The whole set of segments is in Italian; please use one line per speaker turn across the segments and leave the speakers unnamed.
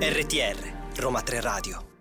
RTR Roma 3 Radio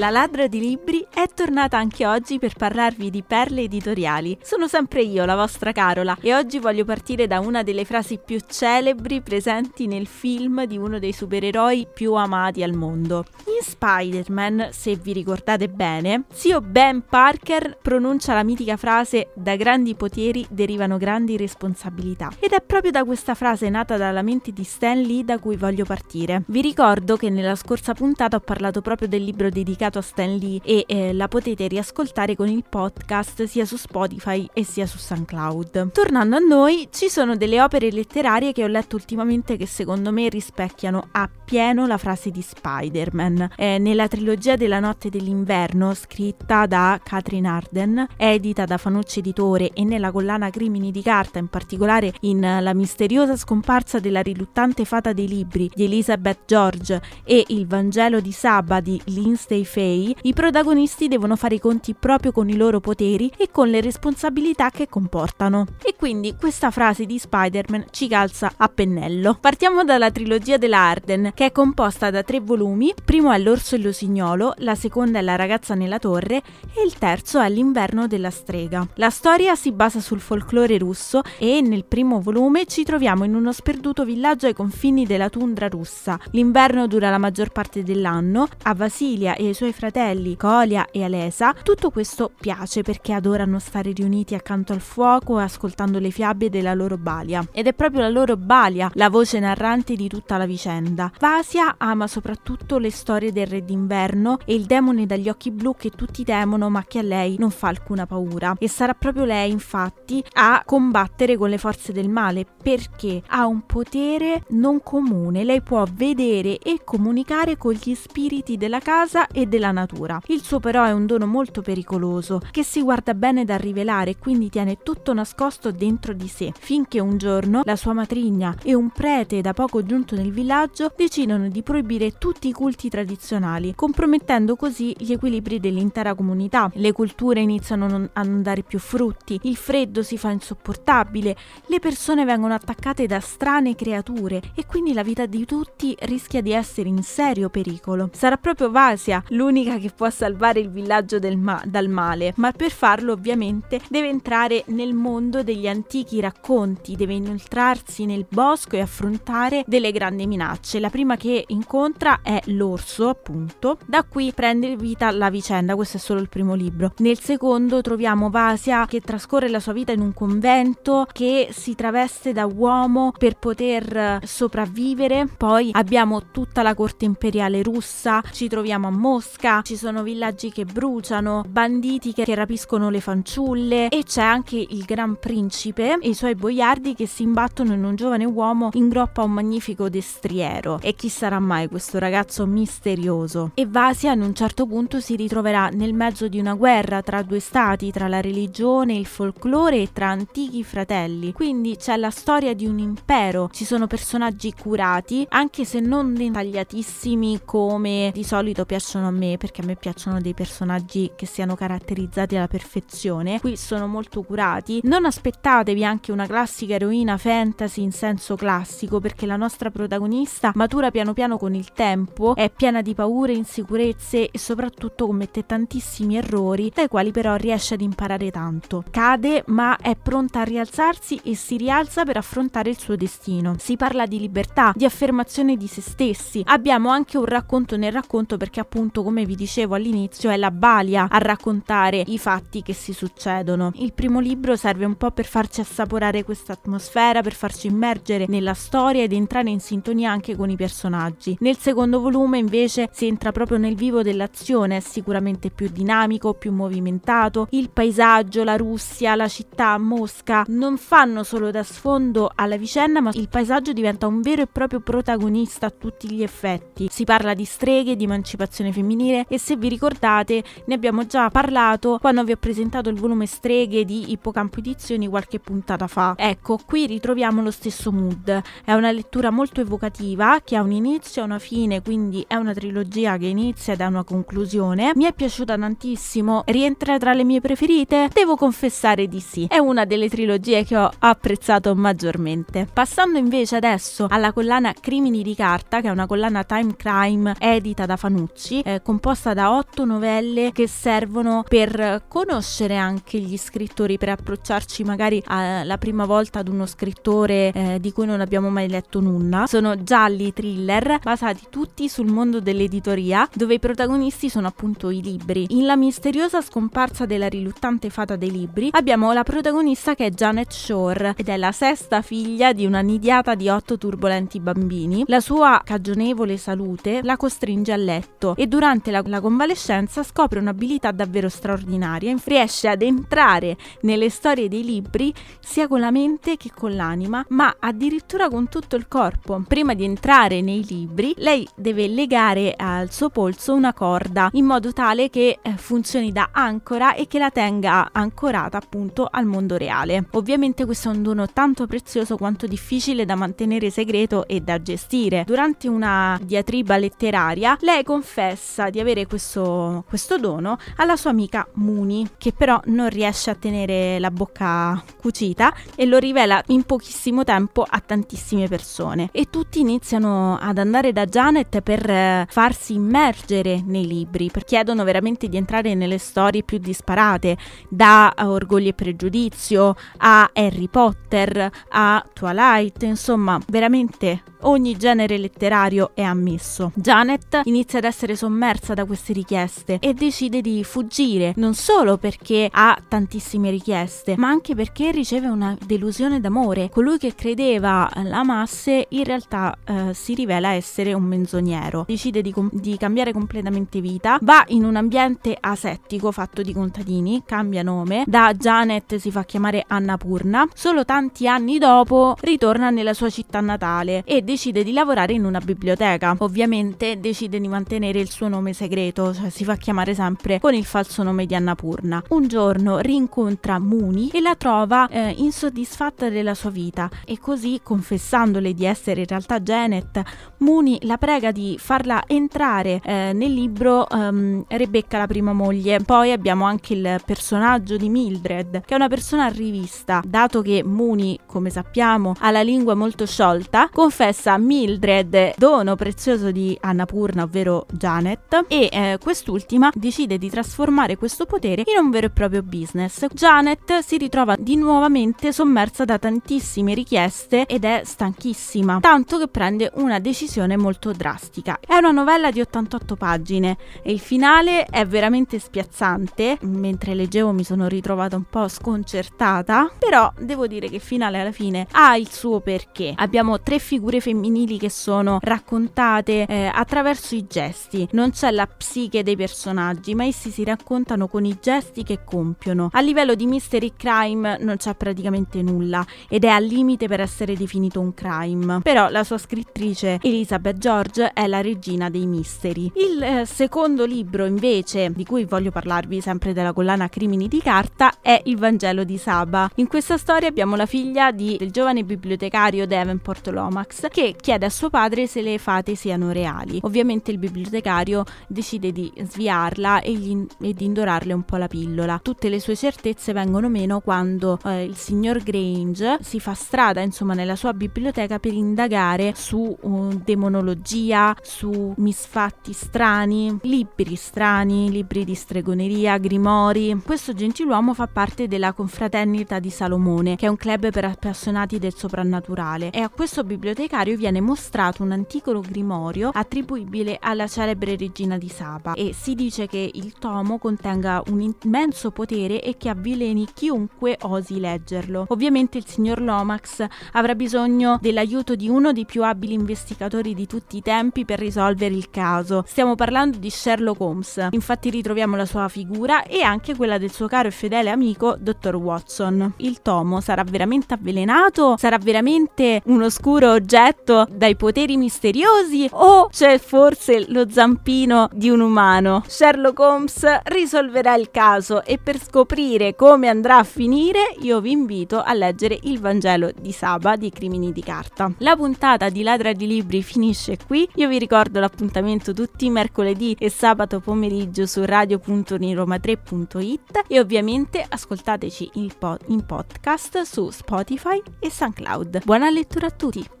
La ladra di libri è tornata anche oggi per parlarvi di perle editoriali. Sono sempre io, la vostra Carola, e oggi voglio partire da una delle frasi più celebri presenti nel film di uno dei supereroi più amati al mondo. In Spider-Man, se vi ricordate bene, zio Ben Parker pronuncia la mitica frase da grandi poteri derivano grandi responsabilità. Ed è proprio da questa frase nata dalla mente di Stan Lee da cui voglio partire. Vi ricordo che nella scorsa puntata ho parlato proprio del libro dedicato dedicato a Stan Lee e eh, la potete riascoltare con il podcast sia su Spotify e sia su SoundCloud. Tornando a noi, ci sono delle opere letterarie che ho letto ultimamente che secondo me rispecchiano appieno la frase di Spider-Man. Eh, nella trilogia della notte dell'inverno, scritta da Catherine Arden, edita da Fanucci Editore e nella collana Crimini di carta, in particolare in La misteriosa scomparsa della riluttante fata dei libri di Elizabeth George e Il Vangelo di Saba di Lindsay Fair Fei, i protagonisti devono fare i conti proprio con i loro poteri e con le responsabilità che comportano. E quindi questa frase di Spider-Man ci calza a pennello. Partiamo dalla trilogia della Arden, che è composta da tre volumi. Primo è L'orso e l'osignolo, la seconda è La ragazza nella torre e il terzo è L'inverno della strega. La storia si basa sul folklore russo e nel primo volume ci troviamo in uno sperduto villaggio ai confini della tundra russa. L'inverno dura la maggior parte dell'anno. A Vasilia e ai suoi suoi fratelli Colia e Alesa, tutto questo piace perché adorano stare riuniti accanto al fuoco ascoltando le fiabe della loro balia. Ed è proprio la loro balia la voce narrante di tutta la vicenda. Vasia ama soprattutto le storie del re d'inverno e il demone dagli occhi blu che tutti temono ma che a lei non fa alcuna paura. E sarà proprio lei infatti a combattere con le forze del male perché ha un potere non comune. Lei può vedere e comunicare con gli spiriti della casa e della della natura. Il suo però è un dono molto pericoloso, che si guarda bene da rivelare e quindi tiene tutto nascosto dentro di sé, finché un giorno la sua matrigna e un prete da poco giunto nel villaggio decidono di proibire tutti i culti tradizionali, compromettendo così gli equilibri dell'intera comunità. Le culture iniziano a non dare più frutti, il freddo si fa insopportabile, le persone vengono attaccate da strane creature e quindi la vita di tutti rischia di essere in serio pericolo. Sarà proprio Vasia l'unica l'unica che può salvare il villaggio ma- dal male, ma per farlo ovviamente deve entrare nel mondo degli antichi racconti, deve inoltrarsi nel bosco e affrontare delle grandi minacce. La prima che incontra è l'orso, appunto. Da qui prende vita la vicenda, questo è solo il primo libro. Nel secondo troviamo Vasia che trascorre la sua vita in un convento che si traveste da uomo per poter sopravvivere. Poi abbiamo tutta la corte imperiale russa, ci troviamo a Mosca pesca, ci sono villaggi che bruciano, banditi che, rapiscono le fanciulle e c'è anche il gran principe e i suoi boiardi che si imbattono in un giovane uomo in groppa a un magnifico destriero. E chi sarà mai questo ragazzo misterioso? E Vasia in un certo punto si ritroverà nel mezzo di una guerra tra due stati, tra la religione, il folklore e tra antichi fratelli. Quindi c'è la storia di un impero, ci sono personaggi curati, anche se non dettagliatissimi come di solito piacciono a me perché a me piacciono dei personaggi che siano caratterizzati alla perfezione. Qui sono molto curati. Non aspettatevi anche una classica eroina fantasy in senso classico perché la nostra protagonista matura piano piano con il tempo, è piena di paure, insicurezze e soprattutto commette tantissimi errori dai quali però riesce ad imparare tanto. Cade ma è pronta a rialzarsi e si rialza per affrontare il suo destino. Si parla di libertà, di affermazione di se stessi. Abbiamo anche un racconto nel racconto perché appunto come vi dicevo all'inizio, è la balia a raccontare i fatti che si succedono. Il primo libro serve un po' per farci assaporare questa atmosfera, per farci immergere nella storia ed entrare in sintonia anche con i personaggi. Nel secondo volume invece si entra proprio nel vivo dell'azione, è sicuramente più dinamico, più movimentato. Il paesaggio, la Russia, la città, Mosca non fanno solo da sfondo alla vicenda, ma il paesaggio diventa un vero e proprio protagonista a tutti gli effetti. Si parla di streghe, di emancipazione femminile finire e se vi ricordate ne abbiamo già parlato quando vi ho presentato il volume streghe di Ippocampo Edizioni qualche puntata fa. Ecco, qui ritroviamo lo stesso mood. È una lettura molto evocativa che ha un inizio e una fine, quindi è una trilogia che inizia ed ha una conclusione. Mi è piaciuta tantissimo, rientra tra le mie preferite? Devo confessare di sì. È una delle trilogie che ho apprezzato maggiormente. Passando invece adesso alla collana Crimini di carta, che è una collana time crime edita da Fanucci, eh, composta da otto novelle che servono per conoscere anche gli scrittori, per approcciarci magari alla prima volta ad uno scrittore eh, di cui non abbiamo mai letto nulla. Sono gialli thriller basati tutti sul mondo dell'editoria, dove i protagonisti sono appunto i libri. In La misteriosa scomparsa della riluttante fata dei libri abbiamo la protagonista che è Janet Shore ed è la sesta figlia di una nidiata di otto turbolenti bambini. La sua cagionevole salute la costringe a letto e durante la, la convalescenza scopre un'abilità davvero straordinaria. Riesce ad entrare nelle storie dei libri sia con la mente che con l'anima, ma addirittura con tutto il corpo. Prima di entrare nei libri, lei deve legare al suo polso una corda in modo tale che eh, funzioni da ancora e che la tenga ancorata appunto al mondo reale. Ovviamente questo è un dono tanto prezioso quanto difficile da mantenere segreto e da gestire. Durante una diatriba letteraria, lei confessa di avere questo, questo dono alla sua amica Muni, che però non riesce a tenere la bocca cucita e lo rivela in pochissimo tempo a tantissime persone. E tutti iniziano ad andare da Janet per eh, farsi immergere nei libri, perché chiedono veramente di entrare nelle storie più disparate, da Orgoglio e Pregiudizio a Harry Potter a Twilight, insomma, veramente ogni genere letterario è ammesso. Janet inizia ad essere sommersa da queste richieste e decide di fuggire, non solo perché ha tantissime richieste, ma anche perché riceve una delusione d'amore. Colui che credeva l'amasse in realtà eh, si rivela essere un menzognero. Decide di, com- di cambiare completamente vita, va in un ambiente asettico fatto di contadini, cambia nome, da Janet si fa chiamare Annapurna, solo tanti anni dopo ritorna nella sua città natale e decide di lavorare in una biblioteca. Ovviamente decide di mantenere il suo nome segreto, cioè si fa chiamare sempre con il falso nome di Annapurna. Un giorno rincontra Muni e la trova eh, insoddisfatta della sua vita e così, confessandole di essere in realtà Janet, Muni la prega di farla entrare eh, nel libro um, Rebecca la prima moglie. Poi abbiamo anche il personaggio di Mildred, che è una persona a rivista, dato che Muni, come sappiamo, ha la lingua molto sciolta, confessa stessa Mildred, dono prezioso di Annapurna, ovvero Janet, e eh, quest'ultima decide di trasformare questo potere in un vero e proprio business. Janet si ritrova di nuovamente sommersa da tantissime richieste ed è stanchissima, tanto che prende una decisione molto drastica. È una novella di 88 pagine e il finale è veramente spiazzante, mentre leggevo mi sono ritrovata un po' sconcertata, però devo dire che il finale alla fine ha il suo perché. Abbiamo tre figure femminili che sono raccontate eh, attraverso i gesti. Non c'è la psiche dei personaggi, ma essi si raccontano con i gesti che compiono. A livello di mystery crime non c'è praticamente nulla ed è al limite per essere definito un crime. Però la sua scrittrice Elizabeth George è la regina dei misteri. Il eh, secondo libro invece, di cui voglio parlarvi sempre della collana Crimini di carta, è Il Vangelo di Saba. In questa storia abbiamo la figlia di, del giovane bibliotecario Davenport Lomax che chiede a suo padre se le fate siano reali. Ovviamente il bibliotecario decide di sviarla e, gli, e di indorarle un po' la pillola. Tutte le sue certezze vengono meno quando eh, il signor Grange si fa strada insomma nella sua biblioteca per indagare su uh, demonologia, su misfatti strani, libri strani, libri di stregoneria, grimori. Questo gentiluomo fa parte della confraternita di Salomone, che è un club per appassionati del soprannaturale e a questo bibliotecario viene mostrato un antico grimorio attribuibile alla celebre regina di Saba e si dice che il tomo contenga un immenso potere e che avvileni chiunque osi leggerlo. Ovviamente il signor Lomax avrà bisogno dell'aiuto di uno dei più abili investigatori di tutti i tempi per risolvere il caso. Stiamo parlando di Sherlock Holmes. Infatti ritroviamo la sua figura e anche quella del suo caro e fedele amico Dr. Watson. Il tomo sarà veramente avvelenato? Sarà veramente un oscuro oggetto dai poteri misteriosi o c'è forse lo zampino destino di un umano. Sherlock Holmes risolverà il caso e per scoprire come andrà a finire io vi invito a leggere il Vangelo di Saba di Crimini di Carta. La puntata di Ladra di Libri finisce qui, io vi ricordo l'appuntamento tutti i mercoledì e sabato pomeriggio su radio.niroma3.it e ovviamente ascoltateci po- in podcast su Spotify e SoundCloud. Buona lettura a tutti!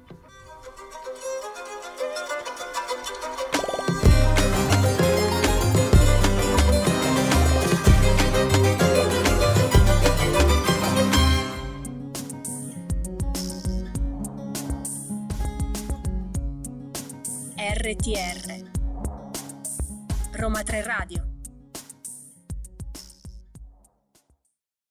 RTR Roma 3 Radio